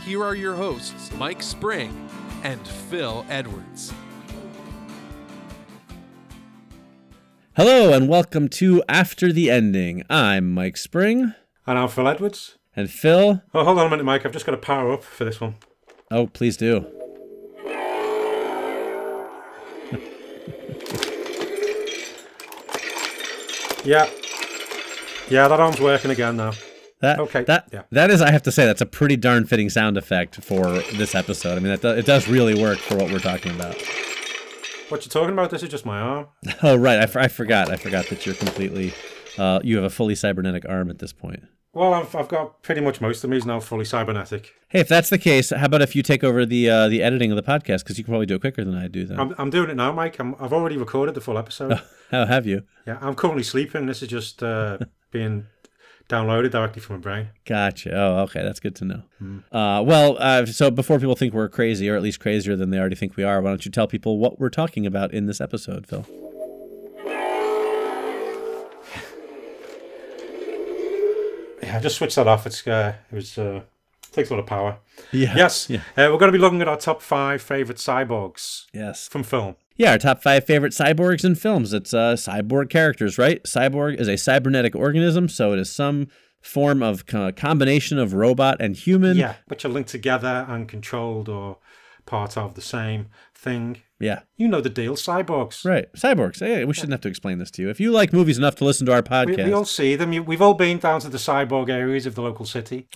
here are your hosts, Mike Spring and Phil Edwards. Hello and welcome to After the Ending. I'm Mike Spring. And I'm Phil Edwards. And Phil. Oh, hold on a minute, Mike. I've just got to power up for this one. Oh, please do. yeah. Yeah, that arm's working again now. That, okay. That yeah. that is, I have to say, that's a pretty darn fitting sound effect for this episode. I mean, that, it does really work for what we're talking about. What you're talking about? This is just my arm. Oh, right. I, I forgot. I forgot that you're completely. Uh, you have a fully cybernetic arm at this point. Well, I've, I've got pretty much most of me is now fully cybernetic. Hey, if that's the case, how about if you take over the uh, the editing of the podcast? Because you can probably do it quicker than I do. Then I'm, I'm doing it now, Mike. i have already recorded the full episode. How have you? Yeah, I'm currently sleeping. This is just uh, being downloaded directly from my brain. Gotcha. Oh, okay. That's good to know. Mm. Uh, well, uh, so before people think we're crazy, or at least crazier than they already think we are, why don't you tell people what we're talking about in this episode, Phil? Yeah, I just switched that off. It's uh, it was uh, takes a lot of power. Yeah. Yes. Yeah. Uh, we're going to be looking at our top five favorite cyborgs. Yes. From film. Yeah, our top five favorite cyborgs in films. It's uh, cyborg characters, right? Cyborg is a cybernetic organism, so it is some form of combination of robot and human. Yeah, but you're linked together and controlled or part of the same thing. Yeah. You know the deal, cyborgs. Right. Cyborgs. Hey, we shouldn't have to explain this to you. If you like movies enough to listen to our podcast. We, we all see them. We've all been down to the cyborg areas of the local city.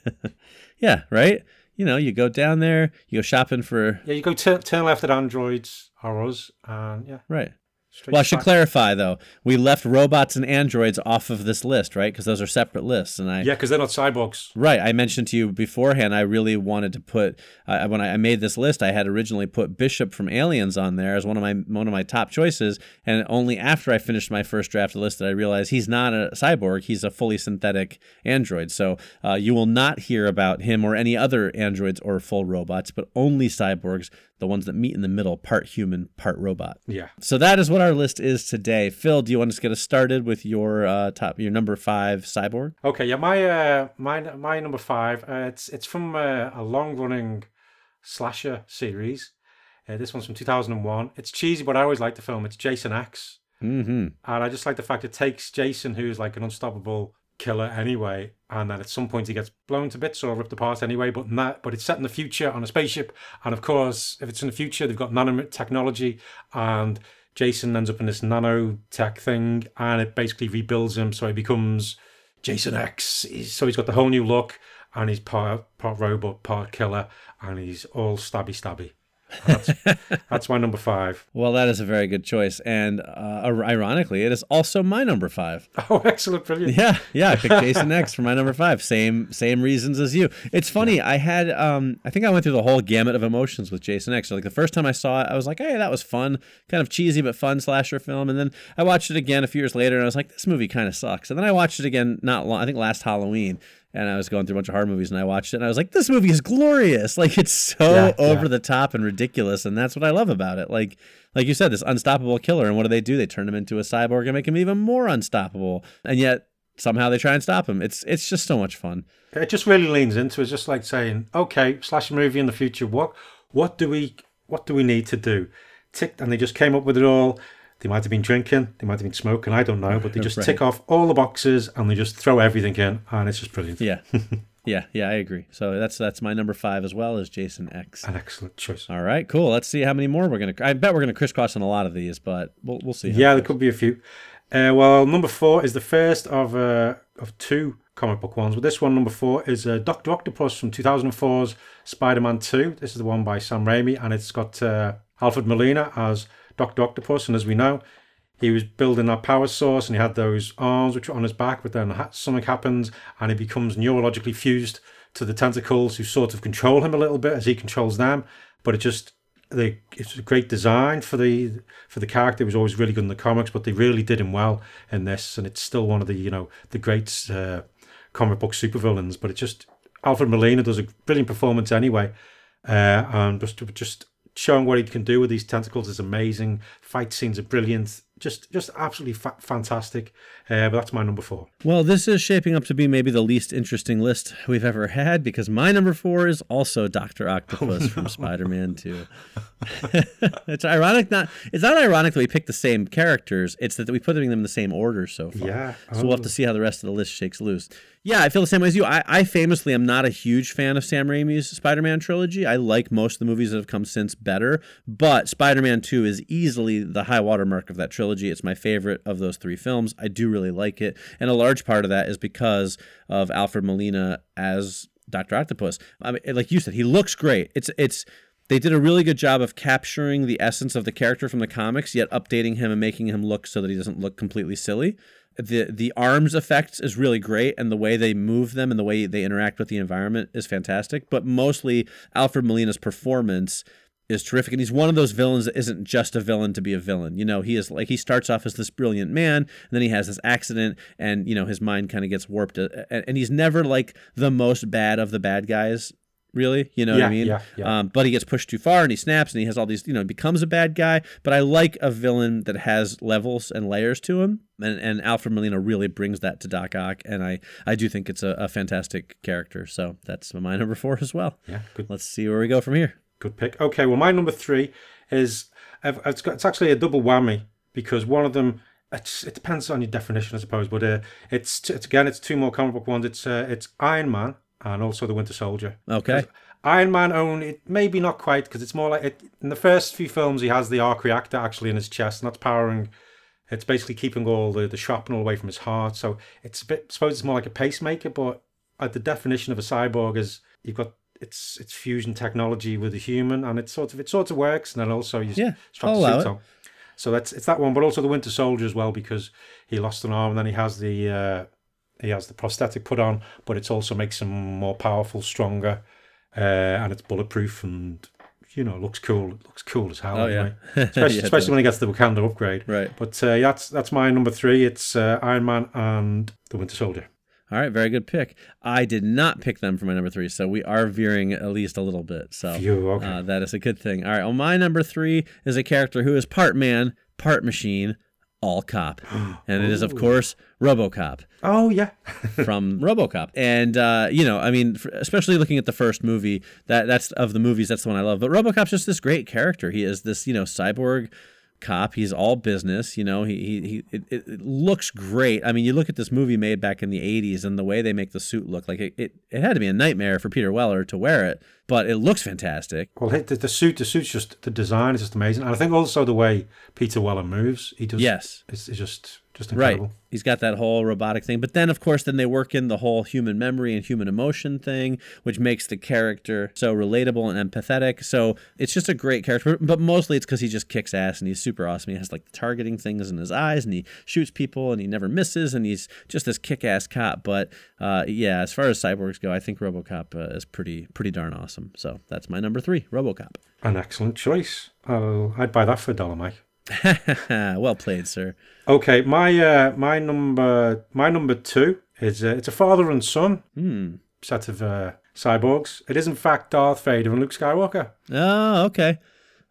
yeah, right? You know, you go down there, you go shopping for. Yeah, you go t- turn left at Androids or us, and yeah. Right. Straight well, I should clarify though. We left robots and androids off of this list, right? Because those are separate lists, and I yeah, because they're not cyborgs. Right. I mentioned to you beforehand. I really wanted to put uh, when I made this list. I had originally put Bishop from Aliens on there as one of my one of my top choices, and only after I finished my first draft of the list did I realize he's not a cyborg. He's a fully synthetic android. So uh, you will not hear about him or any other androids or full robots, but only cyborgs the ones that meet in the middle, part human, part robot. Yeah. So that is what our list is today. Phil, do you want to get us started with your uh, top, your number five cyborg? Okay, yeah, my uh, my my number five. Uh, it's it's from uh, a long running slasher series. Uh, this one's from 2001. It's cheesy, but I always like the film. It's Jason X. Mm-hmm. And I just like the fact it takes Jason, who's like an unstoppable killer anyway, and then at some point he gets blown to bits or ripped apart anyway. But that, but it's set in the future on a spaceship, and of course, if it's in the future, they've got nanotechnology, and Jason ends up in this nanotech thing, and it basically rebuilds him, so he becomes Jason X. So he's got the whole new look, and he's part part robot, part killer, and he's all stabby stabby. That's, that's, my number five. Well, that is a very good choice, and uh, ironically, it is also my number five. Oh, excellent, brilliant! Yeah, yeah, I picked Jason X for my number five. Same, same reasons as you. It's funny. I had, um, I think I went through the whole gamut of emotions with Jason X. So, like the first time I saw it, I was like, hey, that was fun, kind of cheesy but fun slasher film. And then I watched it again a few years later, and I was like, this movie kind of sucks. And then I watched it again, not long, I think last Halloween, and I was going through a bunch of horror movies and I watched it and I was like, this movie is glorious. Like it's so yeah, over yeah. the top and ridiculous, and that's what I love about it. Like like you said, this unstoppable killer, and what do they do? They turn him into a cyborg and make him even more unstoppable. And yet somehow they try and stop him. It's it's just so much fun. It just really leans into it's just like saying, okay, slash movie in the future, what what do we what do we need to do? Tick and they just came up with it all. They might have been drinking, they might have been smoking, I don't know, but they just right. tick off all the boxes and they just throw everything in, and it's just brilliant. Yeah. Yeah, yeah, I agree. So that's that's my number five as well as Jason X. An excellent choice. All right, cool. Let's see how many more we're gonna. I bet we're gonna crisscross on a lot of these, but we'll we'll see. Yeah, there could be a few. Uh, well, number four is the first of uh, of two comic book ones. But this one, number four, is uh, Doctor Octopus from 2004's Spider-Man Two. This is the one by Sam Raimi, and it's got uh, Alfred Molina as Doctor Octopus, and as we know, he was building that power source and he had those arms which were on his back, but then something happens and he becomes neurologically fused to the tentacles who sort of control him a little bit as he controls them. But it just they it's a great design for the for the character. It was always really good in the comics, but they really did him well in this, and it's still one of the you know the great uh, comic book supervillains. But it just Alfred Molina does a brilliant performance anyway, uh, and just just showing what he can do with these tentacles is amazing. Fight scenes are brilliant. Just, just absolutely fa- fantastic. Uh, but that's my number four. Well, this is shaping up to be maybe the least interesting list we've ever had because my number four is also Doctor Octopus oh, no. from Spider-Man Two. it's ironic not. It's not ironic that we picked the same characters. It's that we put them in the same order so far. Yeah. So we'll have to see how the rest of the list shakes loose. Yeah, I feel the same way as you. I, I famously am not a huge fan of Sam Raimi's Spider Man trilogy. I like most of the movies that have come since better, but Spider Man 2 is easily the high watermark of that trilogy. It's my favorite of those three films. I do really like it. And a large part of that is because of Alfred Molina as Dr. Octopus. I mean, like you said, he looks great. It's, it's, they did a really good job of capturing the essence of the character from the comics, yet updating him and making him look so that he doesn't look completely silly the the arms effects is really great and the way they move them and the way they interact with the environment is fantastic but mostly alfred molina's performance is terrific and he's one of those villains that isn't just a villain to be a villain you know he is like he starts off as this brilliant man and then he has this accident and you know his mind kind of gets warped uh, and he's never like the most bad of the bad guys really. You know yeah, what I mean? Yeah, yeah. Um, but he gets pushed too far and he snaps and he has all these, you know, becomes a bad guy. But I like a villain that has levels and layers to him. And, and Alfred Molina really brings that to Doc Ock. And I, I do think it's a, a fantastic character. So that's my number four as well. Yeah, good. Let's see where we go from here. Good pick. Okay, well, my number three is it's, got, it's actually a double whammy because one of them it's, it depends on your definition, I suppose. But uh, it's, it's again, it's two more comic book ones. It's uh, it's Iron Man and also the Winter Soldier. Okay. Iron Man only, maybe not quite because it's more like it, in the first few films he has the arc reactor actually in his chest and that's powering it's basically keeping all the, the shrapnel away from his heart so it's a bit I suppose it's more like a pacemaker but uh, the definition of a cyborg is you've got it's it's fusion technology with a human and it sort of it sort of works and then also you yeah, strap the suit on so that's it's that one but also the Winter Soldier as well because he lost an arm and then he has the uh, he has the prosthetic put on, but it also makes him more powerful, stronger, uh, and it's bulletproof and you know looks cool. It looks cool as hell. Oh anyway. yeah, especially, yeah, especially when he gets the Wakanda upgrade. Right. But uh, that's that's my number three. It's uh, Iron Man and the Winter Soldier. All right, very good pick. I did not pick them for my number three, so we are veering at least a little bit. So Phew, okay. uh, that is a good thing. All right, well, my number three is a character who is part man, part machine, all cop. And it is, of course, Robocop. Oh, yeah. from Robocop. And, uh, you know, I mean, especially looking at the first movie, that that's of the movies, that's the one I love. But Robocop's just this great character. He is this, you know, cyborg cop. He's all business. You know, he he, he it, it, looks great. I mean, you look at this movie made back in the '80s and the way they make the suit look like it. It, it had to be a nightmare for Peter Weller to wear it, but it looks fantastic. Well, the, the suit, the suit's just the design is just amazing, and I think also the way Peter Weller moves, he does. Yes, it's, it's just just incredible. Right. He's got that whole robotic thing. But then, of course, then they work in the whole human memory and human emotion thing, which makes the character so relatable and empathetic. So it's just a great character. But mostly it's because he just kicks ass and he's super awesome. He has like targeting things in his eyes and he shoots people and he never misses and he's just this kick ass cop. But uh, yeah, as far as cyborgs go, I think Robocop uh, is pretty pretty darn awesome. So that's my number three, Robocop. An excellent choice. Oh, I'd buy that for a dollar, Mike. well played, sir. Okay, my uh, my number my number two is uh, it's a father and son hmm. set of uh, cyborgs. It is in fact Darth Vader and Luke Skywalker. Oh, okay,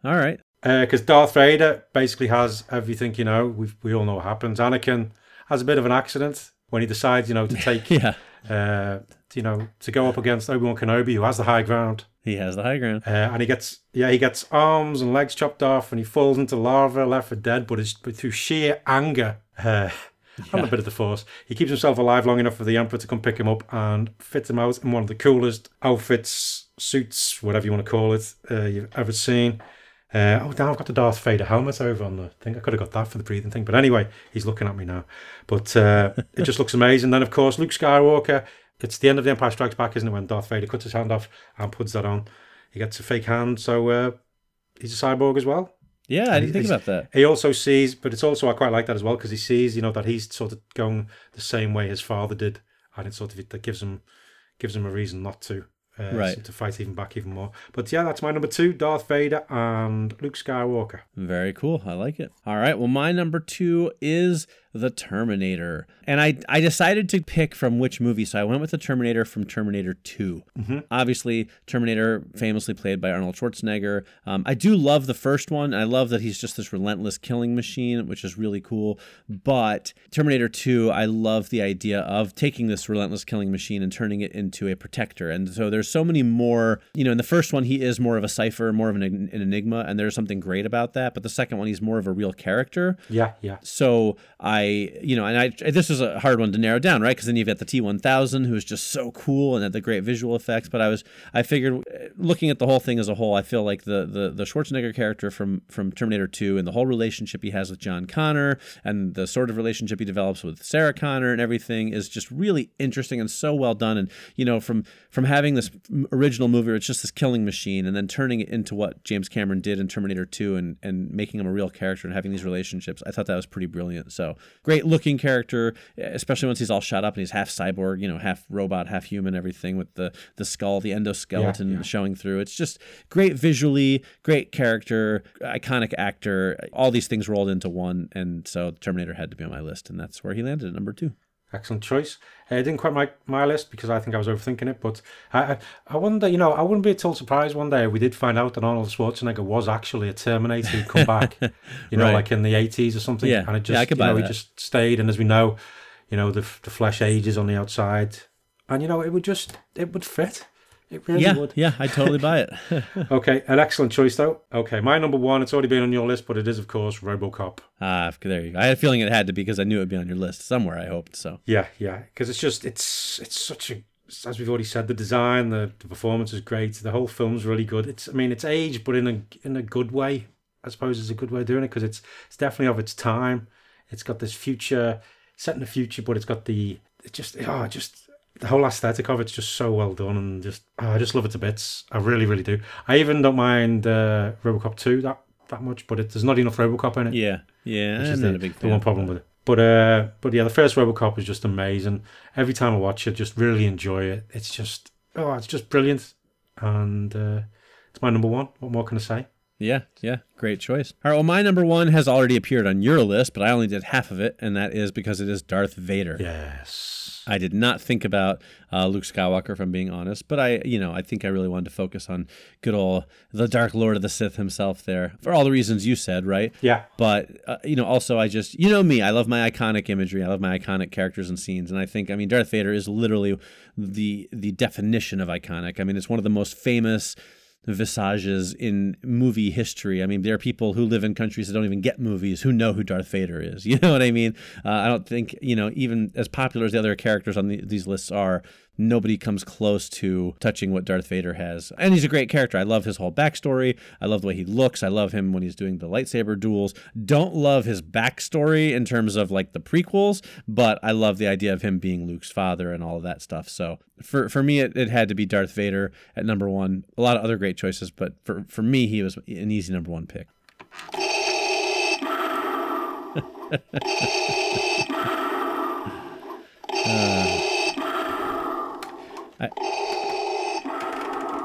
all right. Because uh, Darth Vader basically has everything you know. We we all know what happens. Anakin has a bit of an accident when he decides you know to take yeah. Uh, you know to go up against Obi Wan Kenobi, who has the high ground. He has the high ground. Uh, and he gets, yeah, he gets arms and legs chopped off and he falls into lava, left for dead. But, it's, but through sheer anger uh, yeah. and a bit of the force, he keeps himself alive long enough for the Emperor to come pick him up and fit him out in one of the coolest outfits, suits, whatever you want to call it, uh, you've ever seen. Uh, oh, now I've got the Darth Vader helmet over on the thing. I could have got that for the breathing thing. But anyway, he's looking at me now. But uh, it just looks amazing. Then, of course, Luke Skywalker it's the end of the Empire Strikes Back, isn't it? When Darth Vader cuts his hand off and puts that on, he gets a fake hand. So uh, he's a cyborg as well. Yeah, I didn't think about that. He also sees, but it's also I quite like that as well because he sees, you know, that he's sort of going the same way his father did, and it sort of that gives him gives him a reason not to. Uh, Right. To fight even back even more. But yeah, that's my number two Darth Vader and Luke Skywalker. Very cool. I like it. All right. Well, my number two is The Terminator. And I, I decided to pick from which movie. So I went with The Terminator from Terminator 2. Obviously, Terminator, famously played by Arnold Schwarzenegger. Um, I do love the first one. I love that he's just this relentless killing machine, which is really cool. But Terminator 2, I love the idea of taking this relentless killing machine and turning it into a protector. And so there's so many more, you know, in the first one, he is more of a cipher, more of an, an enigma, and there's something great about that. But the second one, he's more of a real character. Yeah, yeah. So I, you know, and I, this is a hard one to narrow down, right? Because then you've got the T1000, who's just so cool and had the great visual effects. But I was, I figured, uh, looking at the whole thing as a whole, I feel like the the the Schwarzenegger character from from Terminator 2 and the whole relationship he has with John Connor and the sort of relationship he develops with Sarah Connor and everything is just really interesting and so well done. And you know, from from having this original movie where it's just this killing machine and then turning it into what James Cameron did in Terminator 2 and and making him a real character and having these relationships, I thought that was pretty brilliant. So great looking character, especially once he's all shot up and he's half cyborg, you know, half robot, half human, everything with the the skull, the endoskeleton Yeah, yeah. showing through. It's just great visually, great character, iconic actor, all these things rolled into one. And so Terminator had to be on my list, and that's where he landed at number two. Excellent choice. Uh, it didn't quite make my list because I think I was overthinking it. But I, I, I wonder, you know, I wouldn't be at all surprised one day if we did find out that Arnold Schwarzenegger was actually a Terminator who'd come back, you know, Right. like in the 80s or something. Yeah. And it Yeah, just, I could you know, buy he just stayed. And as we know, you know, the, the flesh ages on the outside. And, you know, it would just, it would fit. It really yeah, would. yeah, I totally buy it. Okay, an excellent choice, though. Okay, my number one, it's already been on your list, but it is, of course, Robocop. Ah, there you go. I had a feeling it had to be because I knew it would be on your list somewhere. I hoped so. Yeah, yeah, because it's just it's it's such a as we've already said, the design, the, the performance is great. The whole film's really good. It's I mean it's aged, but in a in a good way. I suppose is a good way of doing it because it's it's definitely of its time. It's got this future set in the future, but it's got the it just oh just the whole aesthetic of it's just so well done and just oh, I just love it to bits. I really really do. I even don't mind uh, RoboCop two that that much, but it, there's not enough RoboCop in it Yeah, yeah, which is the, a big the one problem with it. But uh, but yeah, the first RoboCop is just amazing. Every time I watch it, just really enjoy it. It's just oh, it's just brilliant, and uh, it's my number one. What more can I say? Yeah, yeah, great choice. All right, well, my number one has already appeared on your list, but I only did half of it, and that is because it is Darth Vader. Yes. I did not think about uh, Luke Skywalker, if I'm being honest, but I, you know, I think I really wanted to focus on good old the Dark Lord of the Sith himself there, for all the reasons you said, right? Yeah. But uh, you know, also I just, you know me, I love my iconic imagery, I love my iconic characters and scenes, and I think, I mean, Darth Vader is literally the the definition of iconic. I mean, it's one of the most famous visages in movie history. I mean, there are people who live in countries that don't even get movies who know who Darth Vader is. You know what I mean? Uh, I don't think, you know, even as popular as the other characters on the, these lists are, nobody comes close to touching what Darth Vader has. And he's a great character. I love his whole backstory. I love the way he looks. I love him when he's doing the lightsaber duels. Don't love his backstory in terms of like the prequels, but I love the idea of him being Luke's father and all of that stuff. So for, for me, it, it had to be Darth Vader at number one. A lot of other great choices, but for, for me, he was an easy number one pick. Uh,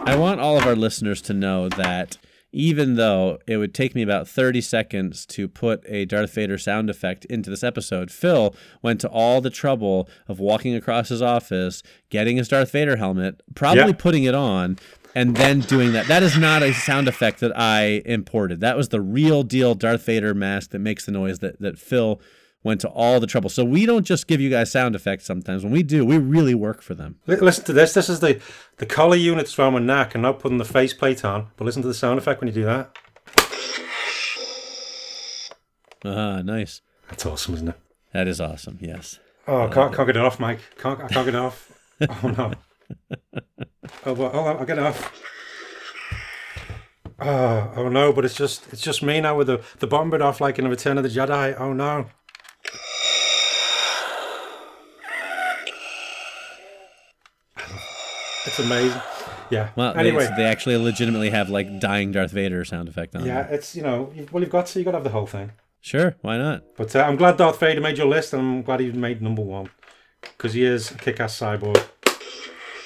I want all of our listeners to know that even though it would take me about 30 seconds to put a Darth Vader sound effect into this episode, Phil went to all the trouble of walking across his office, getting his Darth Vader helmet, probably Yeah. putting it on, and then doing that. That is not a sound effect that I imported. That was the real deal Darth Vader mask that makes the noise that, that Phil went to all the trouble. So we don't just give you guys sound effects sometimes. When we do, we really work for them. Listen to this. This is the the collar units around a neck, and not putting the faceplate on. But listen to the sound effect when you do that. Ah, nice. That's awesome, isn't it? That is awesome. Yes. Oh, I can't, can't get it off, Mike. Can't I can't get it off. Oh no. Oh, well, on, I'll get it off. Oh, oh no, but it's just it's just me now with the the bottom bit off like in the Return of the Jedi. Oh no. It's amazing. Yeah. Well, they- anyway, they, actually legitimately have like dying Darth Vader sound effect on. It. Yeah, them. it's you know, you- well, you've got to you got to have the whole thing. Sure. Why not? But uh, I'm glad Darth Vader made your list, and I'm glad he made number one because he is a kick-ass cyborg.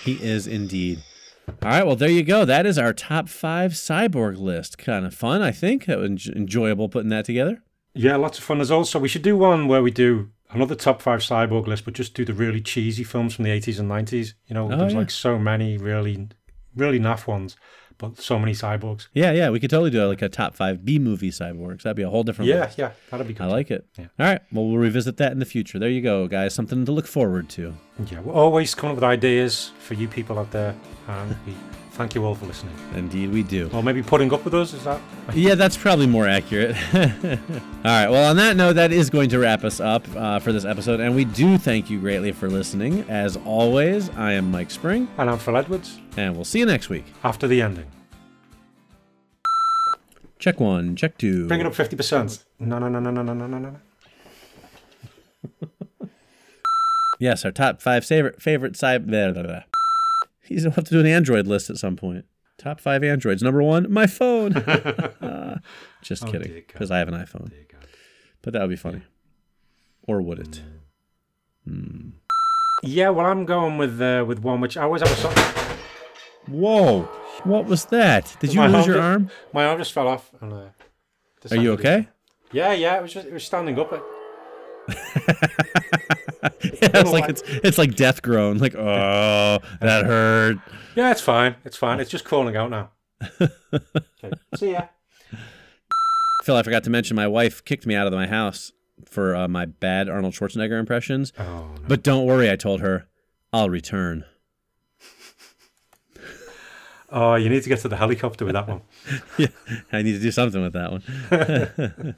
He is indeed. All right, well, there you go. That is our top five cyborg list. Kind of fun, I think. That was enjoyable putting that together. Yeah, lots of fun. There's also we should do one where we do another top five cyborg list, but just do the really cheesy films from the 80s and 90s. You know, Oh, there's yeah. like so many really, really naff ones, but so many cyborgs. Yeah, yeah, we could totally do uh, like a top five B movie cyborgs. That'd be a whole different Yeah, list. yeah, that'd be good. I like it. Yeah. All right, well, we'll revisit that in the future. There you go, guys. Something to look forward to. Yeah, we're always coming up with ideas for you people out there, and we thank you all for listening. Indeed, we do. Or maybe putting up with us. Is that? Yeah, that's probably more accurate. All right. Well, on that note, that is going to wrap us up uh, for this episode. And we do thank you greatly for listening. As always, I am Mike Spring, And I'm Phil Edwards. and we'll see you next week. After the ending, Check one, check two. bring it up fifty percent. No, no, no, no, no, no, no, no, no. Yes, our top five favorite favorite side. Blah, blah, blah. He's gonna have to do an Android list at some point. Top five Androids. Number one, my phone. Just Oh, kidding, because I have an iPhone. But that would be funny. Or would it? Yeah, well, I'm going with uh, with one which I always have a song. Whoa! What was that? Did you My lose your just- arm? My arm just fell off. And, uh, Are you okay? Yeah, yeah. It was just it was standing up. It. yeah, it's like it's it's like death groan. Like oh, that hurt. Yeah, it's fine. It's fine. It's just crawling out now. okay. See ya. Phil, I forgot to mention my wife kicked me out of my house for uh, my bad Arnold Schwarzenegger impressions. Oh no. But don't worry, I told her I'll return. Oh, you need to get to the helicopter with that one. yeah, I need to do something with that one.